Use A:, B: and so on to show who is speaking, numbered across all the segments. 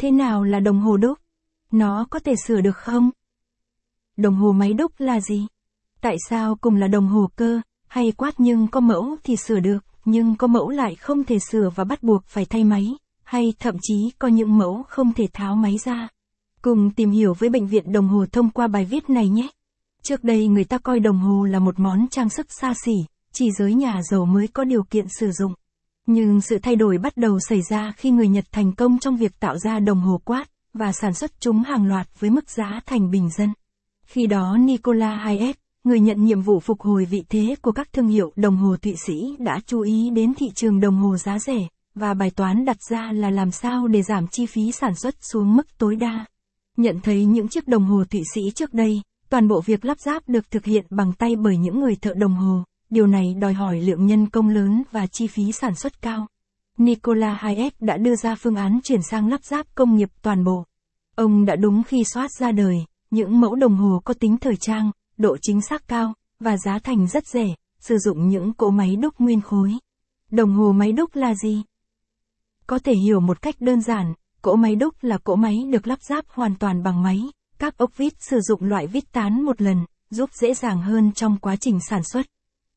A: Thế nào là đồng hồ đúc? Nó có thể sửa được không? Đồng hồ máy đúc là gì? Tại sao cùng là đồng hồ cơ, hay quát nhưng có mẫu thì sửa được, nhưng có mẫu lại không thể sửa và bắt buộc phải thay máy, hay thậm chí có những mẫu không thể tháo máy ra? Cùng tìm hiểu với bệnh viện đồng hồ thông qua bài viết này nhé. Trước đây người ta coi đồng hồ là một món trang sức xa xỉ, chỉ giới nhà giàu mới có điều kiện sử dụng. Nhưng sự thay đổi bắt đầu xảy ra khi người Nhật thành công trong việc tạo ra đồng hồ quát và sản xuất chúng hàng loạt với mức giá thành bình dân. Khi đó Nikola Hayek, người nhận nhiệm vụ phục hồi vị thế của các thương hiệu đồng hồ Thụy Sĩ đã chú ý đến thị trường đồng hồ giá rẻ, và bài toán đặt ra là làm sao để giảm chi phí sản xuất xuống mức tối đa. Nhận thấy những chiếc đồng hồ Thụy Sĩ trước đây, toàn bộ việc lắp ráp được thực hiện bằng tay bởi những người thợ đồng hồ, điều này đòi hỏi lượng nhân công lớn và chi phí sản xuất cao. Nikola Hayek đã đưa ra phương án chuyển sang lắp ráp công nghiệp toàn bộ. Ông đã đúng khi soát ra đời, những mẫu đồng hồ có tính thời trang, độ chính xác cao, và giá thành rất rẻ, sử dụng những cỗ máy đúc nguyên khối. Đồng hồ máy đúc là gì? Có thể hiểu một cách đơn giản, cỗ máy đúc là cỗ máy được lắp ráp hoàn toàn bằng máy. Các ốc vít sử dụng loại vít tán một lần, giúp dễ dàng hơn trong quá trình sản xuất.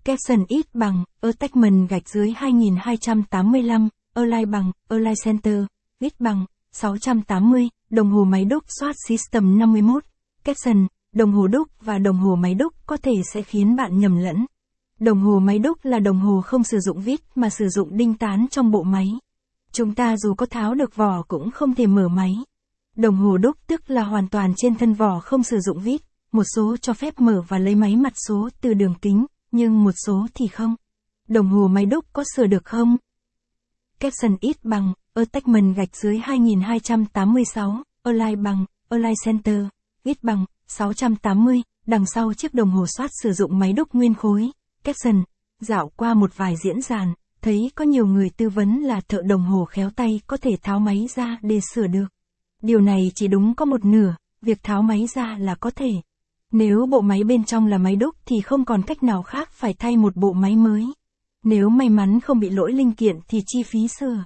A: Caption ít bằng, attachment gạch dưới 2285, Align bằng, Align Center, ít bằng, 680, đồng hồ máy đúc SWAT System 51. Caption, đồng hồ đúc và đồng hồ máy đúc có thể sẽ khiến bạn nhầm lẫn. Đồng hồ máy đúc là đồng hồ không sử dụng vít mà sử dụng đinh tán trong bộ máy. Chúng ta dù có tháo được vỏ cũng không thể mở máy. Đồng hồ đúc tức là hoàn toàn trên thân vỏ không sử dụng vít, một số cho phép mở và lấy máy mặt số từ đường kính, nhưng một số thì không. Đồng hồ máy đúc có sửa được không? Capson ít bằng, attachment gạch dưới 2286, Align bằng, Align Center, ít bằng, 680, đằng sau chiếc đồng hồ soát sử dụng máy đúc nguyên khối. Capson, dạo qua một vài diễn đàn, thấy có nhiều người tư vấn là thợ đồng hồ khéo tay có thể tháo máy ra để sửa được. Điều này chỉ đúng có một nửa, việc tháo máy ra là có thể. Nếu bộ máy bên trong là máy đúc thì không còn cách nào khác phải thay một bộ máy mới. Nếu may mắn không bị lỗi linh kiện thì chi phí sửa